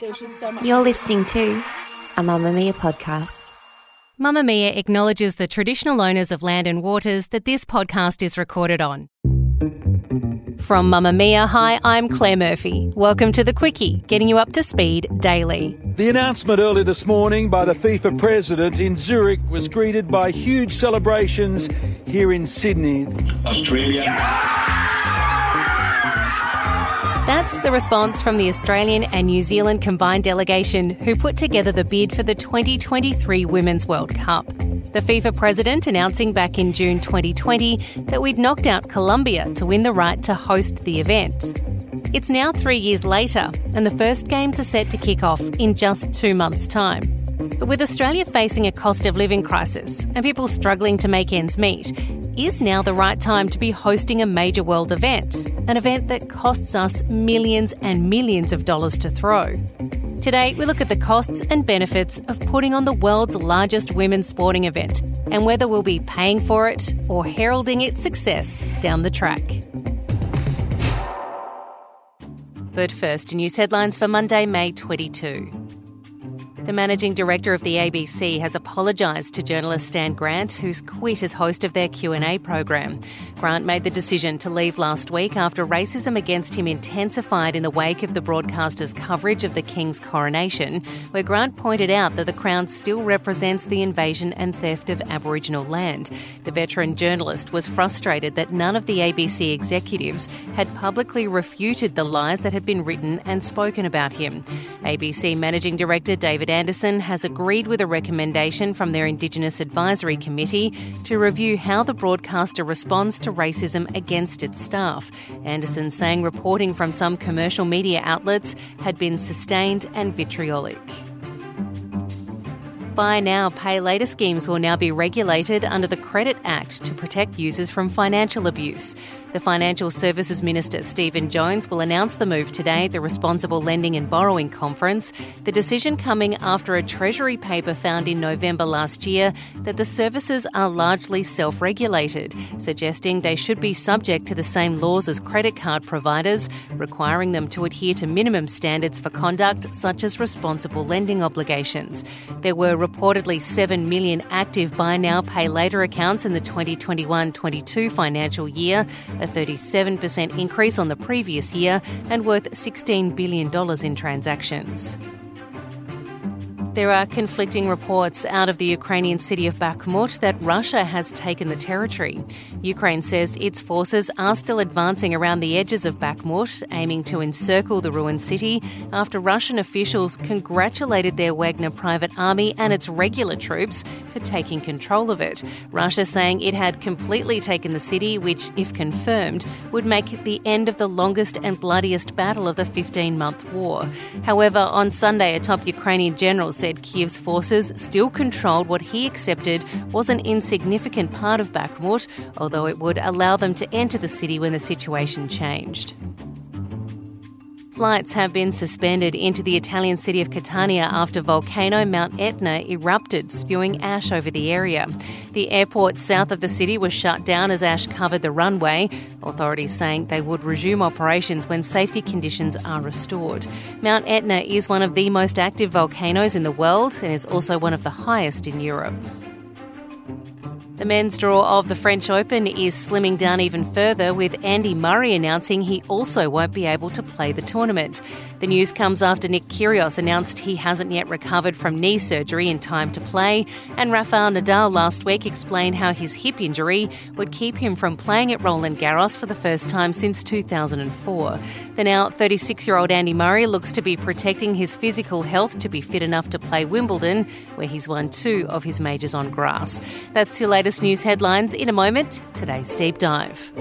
You're listening to a Mamamia podcast. Mamamia acknowledges the traditional owners of land and waters that this podcast is recorded on. From Mamamia, hi, I'm Claire Murphy. Welcome to the Quicky, getting you up to speed daily. The announcement early this morning by the FIFA president in Zurich was greeted by huge celebrations here in Sydney. Australia. That's the response from the Australian and New Zealand combined delegation who put together the bid for the 2023 Women's World Cup. The FIFA president announcing back in June 2020 that we'd knocked out Colombia to win the right to host the event. It's now three years later, and the first games are set to kick off in just two months' time. But with Australia facing a cost of living crisis and people struggling to make ends meet, is now the right time to be hosting a major world event, an event that costs us millions and millions of dollars to throw. Today, we look at the costs and benefits of putting on the world's largest women's sporting event and whether we'll be paying for it or heralding its success down the track. But first, news headlines for Monday, May 22. The managing director of the ABC has apologised to journalist Stan Grant, who's quit as host of their Q&A program. Grant made the decision to leave last week after racism against him intensified in the wake of the broadcaster's coverage of the King's coronation, where Grant pointed out that the Crown still represents the invasion and theft of Aboriginal land. The veteran journalist was frustrated that none of the ABC executives had publicly refuted the lies that had been written and spoken about him. ABC managing director David Anderson has agreed with a recommendation from their Indigenous Advisory Committee to review how the broadcaster responds to racism against its staff. Anderson saying reporting from some commercial media outlets had been sustained and vitriolic. Buy now, pay later schemes will now be regulated under the Credit Act to protect users from financial abuse. The Financial Services Minister Stephen Jones will announce the move today at the Responsible Lending and Borrowing Conference. The decision coming after a Treasury paper found in November last year that the services are largely self regulated, suggesting they should be subject to the same laws as credit card providers, requiring them to adhere to minimum standards for conduct such as responsible lending obligations. There were reportedly 7 million active buy now, pay later accounts in the 2021 22 financial year a 37% increase on the previous year and worth $16 billion in transactions. There are conflicting reports out of the Ukrainian city of Bakhmut that Russia has taken the territory. Ukraine says its forces are still advancing around the edges of Bakhmut, aiming to encircle the ruined city after Russian officials congratulated their Wagner private army and its regular troops for taking control of it. Russia saying it had completely taken the city, which, if confirmed, would make it the end of the longest and bloodiest battle of the 15 month war. However, on Sunday, a top Ukrainian general said Kiev's forces still controlled what he accepted was an insignificant part of Bakhmut, although it would allow them to enter the city when the situation changed. Flights have been suspended into the Italian city of Catania after volcano Mount Etna erupted, spewing ash over the area. The airport south of the city was shut down as ash covered the runway, authorities saying they would resume operations when safety conditions are restored. Mount Etna is one of the most active volcanoes in the world and is also one of the highest in Europe. The men's draw of the French Open is slimming down even further, with Andy Murray announcing he also won't be able to play the tournament. The news comes after Nick Kyrgios announced he hasn't yet recovered from knee surgery in time to play, and Rafael Nadal last week explained how his hip injury would keep him from playing at Roland Garros for the first time since 2004. The now 36 year old Andy Murray looks to be protecting his physical health to be fit enough to play Wimbledon, where he's won two of his majors on grass. That's your latest latest news headlines in a moment. Today's deep dive.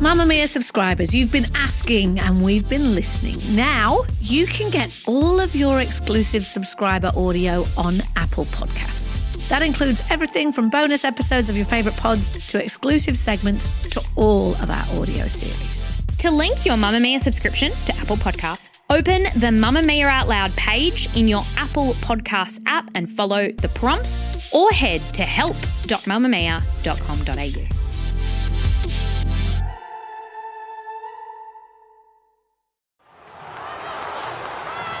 Mamamia subscribers, you've been asking and we've been listening. Now you can get all of your exclusive subscriber audio on Apple Podcasts. That includes everything from bonus episodes of your favourite pods to exclusive segments to all of our audio series. To link your Mamamia subscription to Apple Podcasts, open the Mamamia Out Loud page in your Apple Podcasts app and follow the prompts or head to help.mamamia.com.au.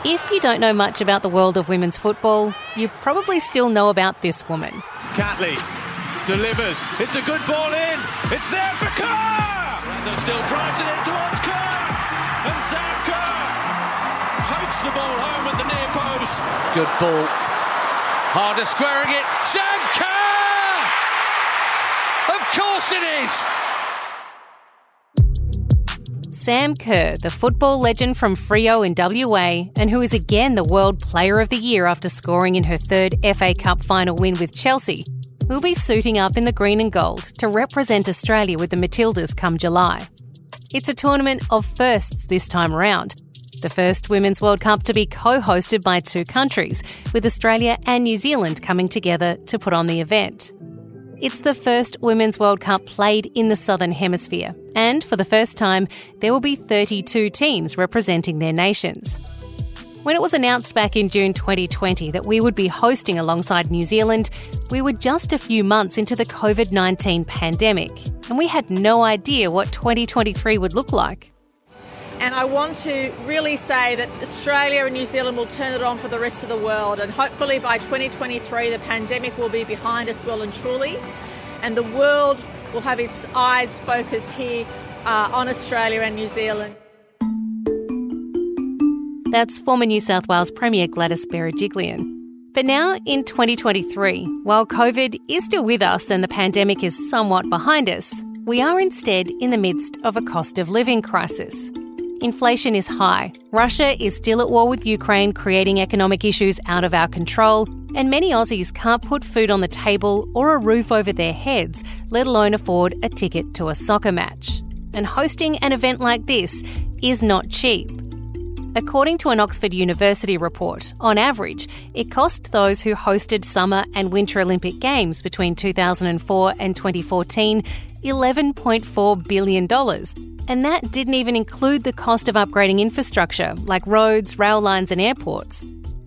If you don't know much about the world of women's football, you probably still know about this woman. Catley delivers. It's a good ball in. It's there for Kerr. Raso still drives it in towards Kerr. And Sam Kerr pokes the ball home at the near post. Good ball. Harder squaring it. Sam Kerr! Of course it is. Sam Kerr, the football legend from Freo in WA, and who is again the World Player of the Year after scoring in her third FA Cup final win with Chelsea, will be suiting up in the green and gold to represent Australia with the Matildas come July. It's a tournament of firsts this time around. The first Women's World Cup to be co hosted by two countries, with Australia and New Zealand coming together to put on the event. It's the first Women's World Cup played in the Southern Hemisphere, and for the first time, there will be 32 teams representing their nations. When it was announced back in June 2020 that we would be hosting alongside New Zealand, we were just a few months into the COVID 19 pandemic, and we had no idea what 2023 would look like. And I want to really say that Australia and New Zealand will turn it on for the rest of the world. And hopefully by 2023, the pandemic will be behind us well and truly. And the world will have its eyes focused here uh, on Australia and New Zealand. That's former New South Wales Premier Gladys Berejiklian. But now in 2023, while COVID is still with us and the pandemic is somewhat behind us, we are instead in the midst of a cost of living crisis. Inflation is high. Russia is still at war with Ukraine, creating economic issues out of our control. And many Aussies can't put food on the table or a roof over their heads, let alone afford a ticket to a soccer match. And hosting an event like this is not cheap. According to an Oxford University report, on average, it cost those who hosted Summer and Winter Olympic Games between 2004 and 2014 $11.4 billion and that didn't even include the cost of upgrading infrastructure like roads, rail lines, and airports.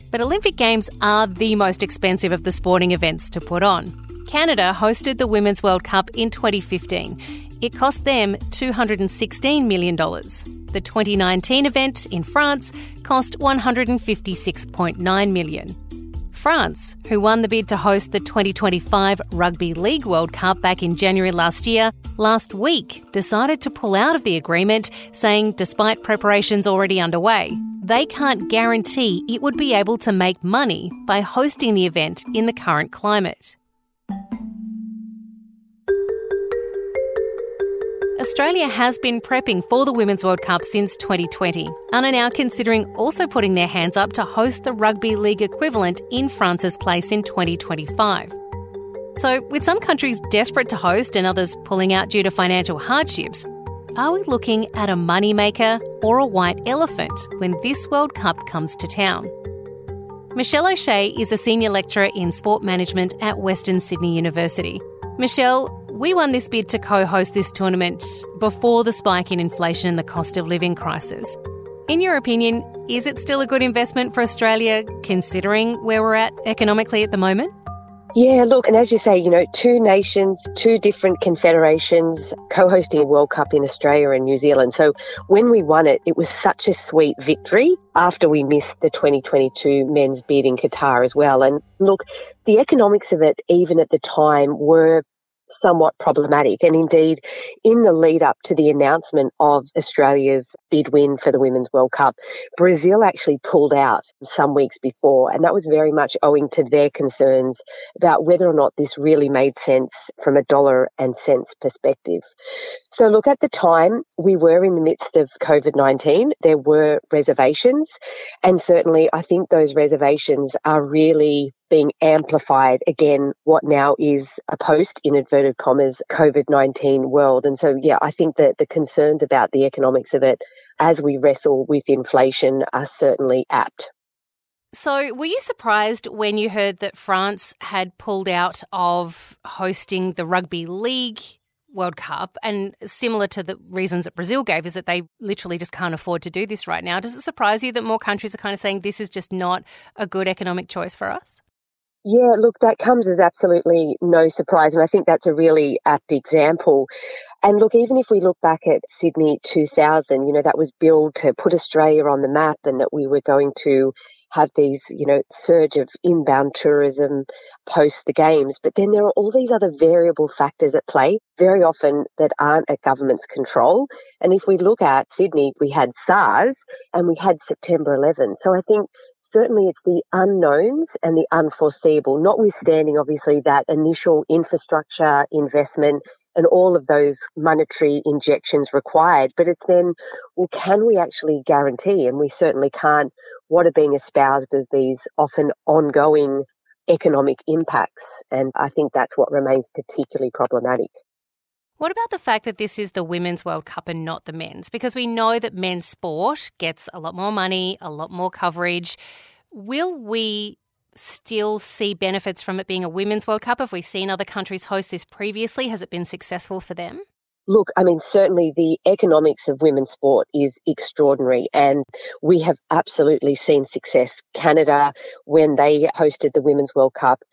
But Olympic Games are the most expensive of the sporting events to put on. Canada hosted the Women's World Cup in 2015. It cost them $216 million. The 2019 event in France cost 156.9 million. France, who won the bid to host the 2025 Rugby League World Cup back in January last year, last week decided to pull out of the agreement, saying despite preparations already underway, they can't guarantee it would be able to make money by hosting the event in the current climate. Australia has been prepping for the Women's World Cup since 2020 and are now considering also putting their hands up to host the rugby league equivalent in France's place in 2025. So, with some countries desperate to host and others pulling out due to financial hardships, are we looking at a moneymaker or a white elephant when this World Cup comes to town? Michelle O'Shea is a senior lecturer in sport management at Western Sydney University. Michelle, we won this bid to co host this tournament before the spike in inflation and the cost of living crisis. In your opinion, is it still a good investment for Australia considering where we're at economically at the moment? Yeah, look, and as you say, you know, two nations, two different confederations co hosting a World Cup in Australia and New Zealand. So when we won it, it was such a sweet victory after we missed the 2022 men's bid in Qatar as well. And look, the economics of it, even at the time, were somewhat problematic. And indeed, in the lead up to the announcement of Australia's bid win for the Women's World Cup, Brazil actually pulled out some weeks before. And that was very much owing to their concerns about whether or not this really made sense from a dollar and cents perspective. So, look, at the time, we were in the midst of COVID 19. There were reservations. And certainly, I think those reservations are really being amplified again, what now is a post in inverted commas COVID 19 world. And so, yeah, I think that the concerns about the economics of it as we wrestle with inflation are certainly apt. So, were you surprised when you heard that France had pulled out of hosting the Rugby League World Cup? And similar to the reasons that Brazil gave, is that they literally just can't afford to do this right now. Does it surprise you that more countries are kind of saying this is just not a good economic choice for us? Yeah, look, that comes as absolutely no surprise. And I think that's a really apt example. And look, even if we look back at Sydney 2000, you know, that was billed to put Australia on the map and that we were going to have these, you know, surge of inbound tourism post the games. But then there are all these other variable factors at play, very often that aren't at government's control. And if we look at Sydney, we had SARS and we had September 11. So I think certainly it's the unknowns and the unforeseeable, notwithstanding obviously that initial infrastructure investment and all of those monetary injections required. But it's then, well, can we actually guarantee, and we certainly can't, what are being espoused as these often ongoing economic impacts? And I think that's what remains particularly problematic. What about the fact that this is the Women's World Cup and not the men's? Because we know that men's sport gets a lot more money, a lot more coverage. Will we still see benefits from it being a Women's World Cup? Have we seen other countries host this previously? Has it been successful for them? Look, I mean, certainly the economics of women's sport is extraordinary, and we have absolutely seen success. Canada, when they hosted the Women's World Cup,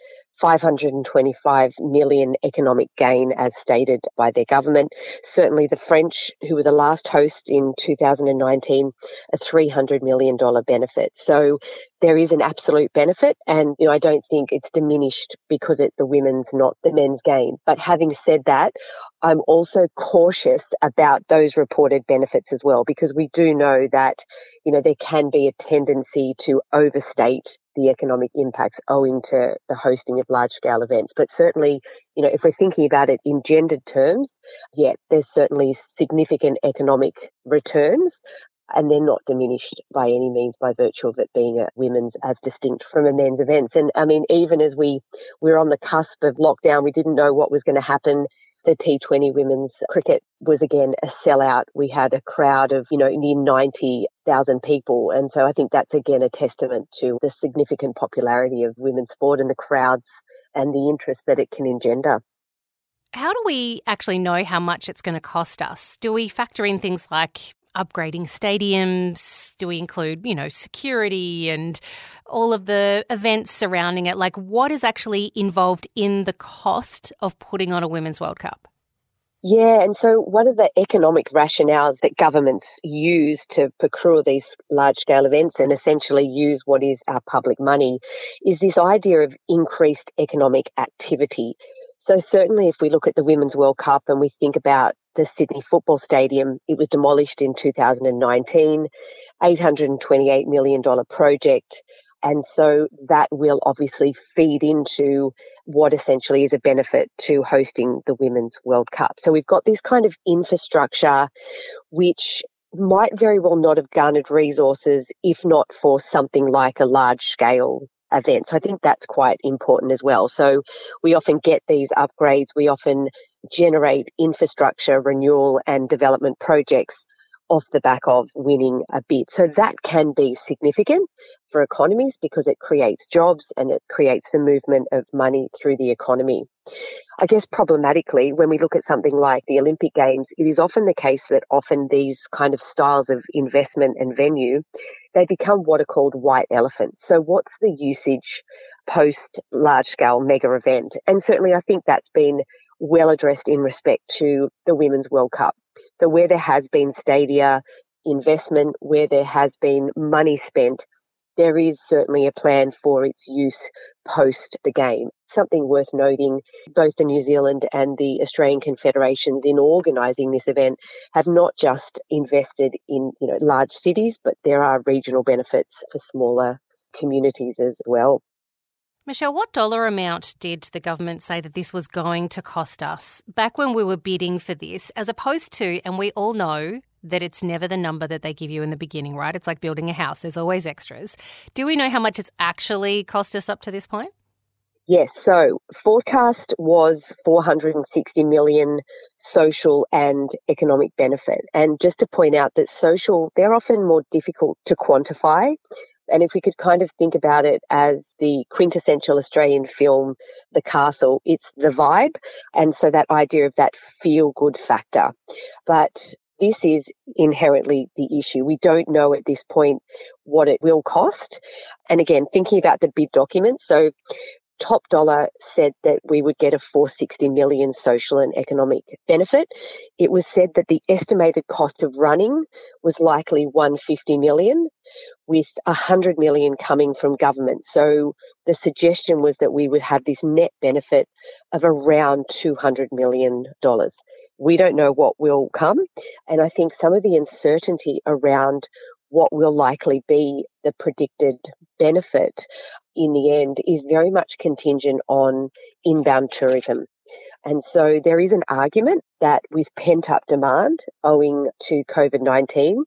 525 million economic gain as stated by their government. Certainly the French, who were the last host in 2019, a $300 million benefit. So there is an absolute benefit and you know I don't think it's diminished because it's the women's not the men's game. But having said that, I'm also cautious about those reported benefits as well because we do know that you know there can be a tendency to overstate the economic impacts owing to the hosting of large scale events. But certainly, you know, if we're thinking about it in gendered terms, yeah, there's certainly significant economic returns and they're not diminished by any means by virtue of it being a women's as distinct from a men's events. And I mean, even as we we're on the cusp of lockdown, we didn't know what was going to happen. The T20 women's cricket was again a sellout. We had a crowd of, you know, near 90,000 people. And so I think that's again a testament to the significant popularity of women's sport and the crowds and the interest that it can engender. How do we actually know how much it's going to cost us? Do we factor in things like upgrading stadiums? Do we include, you know, security and all of the events surrounding it? Like, what is actually involved in the cost of putting on a Women's World Cup? Yeah, and so one of the economic rationales that governments use to procure these large scale events and essentially use what is our public money is this idea of increased economic activity. So, certainly, if we look at the Women's World Cup and we think about the Sydney Football Stadium. It was demolished in 2019, $828 million project. And so that will obviously feed into what essentially is a benefit to hosting the Women's World Cup. So we've got this kind of infrastructure which might very well not have garnered resources if not for something like a large scale event. So I think that's quite important as well. So we often get these upgrades, we often generate infrastructure renewal and development projects off the back of winning a bid. So that can be significant for economies because it creates jobs and it creates the movement of money through the economy. I guess problematically, when we look at something like the Olympic Games, it is often the case that often these kind of styles of investment and venue, they become what are called white elephants. So what's the usage post large scale mega event? And certainly I think that's been well addressed in respect to the Women's World Cup. So where there has been stadia investment, where there has been money spent, there is certainly a plan for its use post the game. Something worth noting both the New Zealand and the Australian confederations in organising this event have not just invested in you know large cities, but there are regional benefits for smaller communities as well. Michelle, what dollar amount did the government say that this was going to cost us back when we were bidding for this, as opposed to, and we all know that it's never the number that they give you in the beginning, right? It's like building a house, there's always extras. Do we know how much it's actually cost us up to this point? Yes, so forecast was 460 million social and economic benefit. And just to point out that social, they're often more difficult to quantify. And if we could kind of think about it as the quintessential Australian film, The Castle, it's the vibe. And so that idea of that feel good factor. But this is inherently the issue. We don't know at this point what it will cost. And again, thinking about the bid document, so top dollar said that we would get a 460 million social and economic benefit. It was said that the estimated cost of running was likely 150 million with 100 million coming from government. So the suggestion was that we would have this net benefit of around 200 million dollars. We don't know what will come and I think some of the uncertainty around what will likely be the predicted benefit in the end is very much contingent on inbound tourism. And so there is an argument that with pent up demand owing to COVID 19,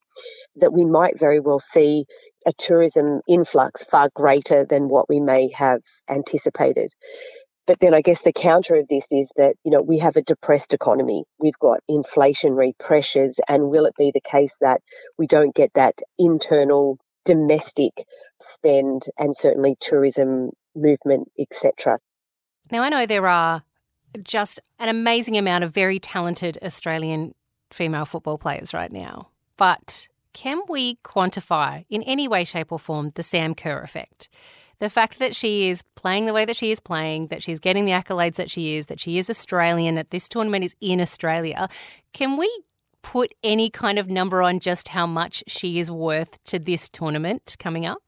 that we might very well see a tourism influx far greater than what we may have anticipated. But then I guess the counter of this is that, you know, we have a depressed economy. We've got inflationary pressures. And will it be the case that we don't get that internal domestic spend and certainly tourism movement, etc. Now, I know there are just an amazing amount of very talented Australian female football players right now, but can we quantify in any way, shape, or form the Sam Kerr effect? The fact that she is playing the way that she is playing, that she's getting the accolades that she is, that she is Australian, that this tournament is in Australia, can we put any kind of number on just how much she is worth to this tournament coming up?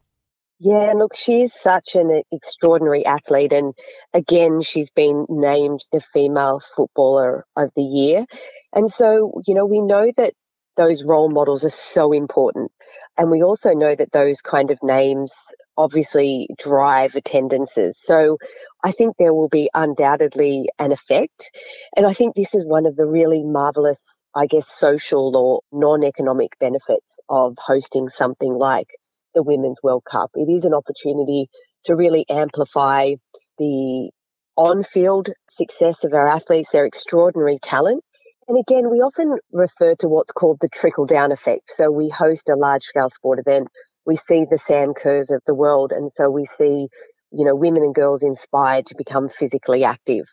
Yeah, look, she is such an extraordinary athlete. And again, she's been named the female footballer of the year. And so, you know, we know that those role models are so important. And we also know that those kind of names obviously drive attendances. So I think there will be undoubtedly an effect. And I think this is one of the really marvelous, I guess, social or non economic benefits of hosting something like the Women's World Cup. It is an opportunity to really amplify the on field success of our athletes, their extraordinary talent, and again, we often refer to what's called the trickle down effect. So we host a large scale sport event, we see the Sam Kerrs of the world, and so we see, you know, women and girls inspired to become physically active.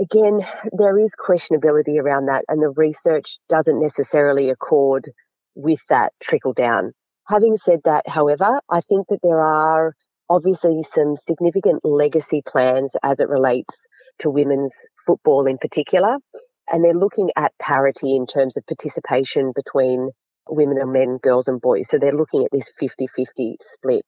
Again, there is questionability around that, and the research doesn't necessarily accord with that trickle down. Having said that, however, I think that there are obviously some significant legacy plans as it relates to women's football in particular and they're looking at parity in terms of participation between women and men, girls and boys. So they're looking at this 50 50 split.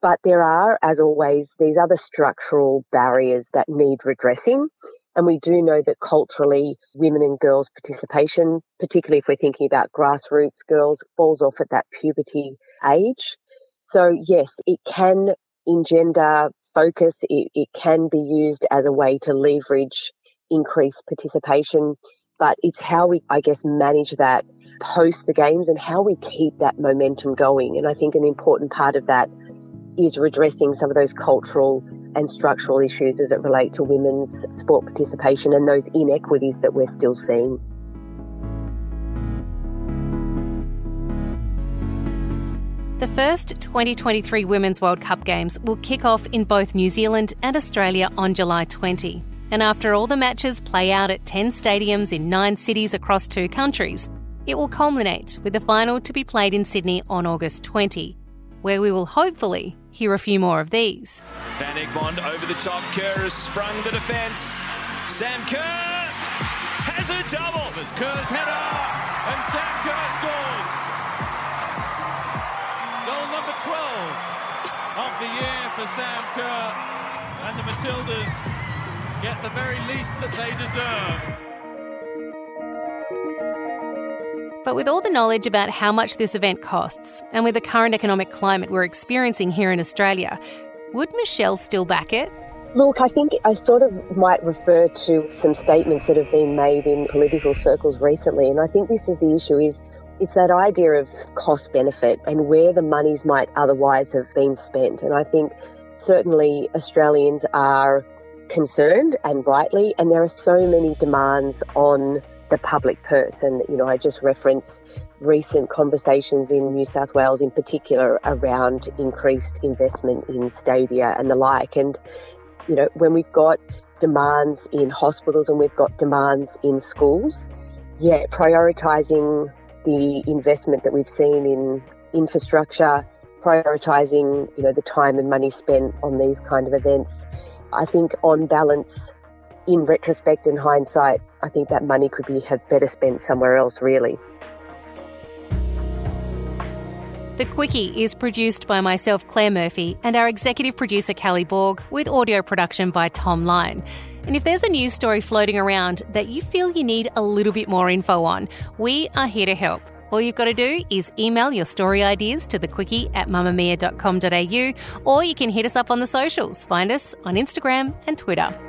But there are, as always, these other structural barriers that need redressing. And we do know that culturally, women and girls' participation, particularly if we're thinking about grassroots girls, falls off at that puberty age. So, yes, it can engender focus, it, it can be used as a way to leverage increased participation. But it's how we, I guess, manage that post the games and how we keep that momentum going. And I think an important part of that is redressing some of those cultural and structural issues as it relate to women's sport participation and those inequities that we're still seeing. The first 2023 Women's World Cup Games will kick off in both New Zealand and Australia on July 20. And after all the matches play out at 10 stadiums in nine cities across two countries, it will culminate with the final to be played in Sydney on August 20, where we will hopefully hear a few more of these. Van Egmond over the top. Kerr has sprung the defence. Sam Kerr has a double. It's Kerr's header, and Sam Kerr scores. Goal number 12 of the year for Sam Kerr and the Matildas get the very least that they deserve. But with all the knowledge about how much this event costs, and with the current economic climate we're experiencing here in Australia, would Michelle still back it? Look, I think I sort of might refer to some statements that have been made in political circles recently, and I think this is the issue is it's that idea of cost benefit and where the monies might otherwise have been spent. And I think certainly Australians are concerned and rightly, and there are so many demands on the public purse. And, you know, I just reference recent conversations in New South Wales in particular around increased investment in stadia and the like. And, you know, when we've got demands in hospitals and we've got demands in schools, yeah, prioritising the investment that we've seen in infrastructure, prioritising, you know, the time and money spent on these kind of events. I think on balance, in retrospect and hindsight, I think that money could be have better spent somewhere else, really. The Quicky is produced by myself, Claire Murphy, and our executive producer, Kally Borg, with audio production by Thom Lion. And if there's a news story floating around that you feel you need a little bit more info on, we are here to help. All you've got to do is email your story ideas to thequicky at mamamia.com.au or you can hit us up on the socials. Find us on Instagram and Twitter.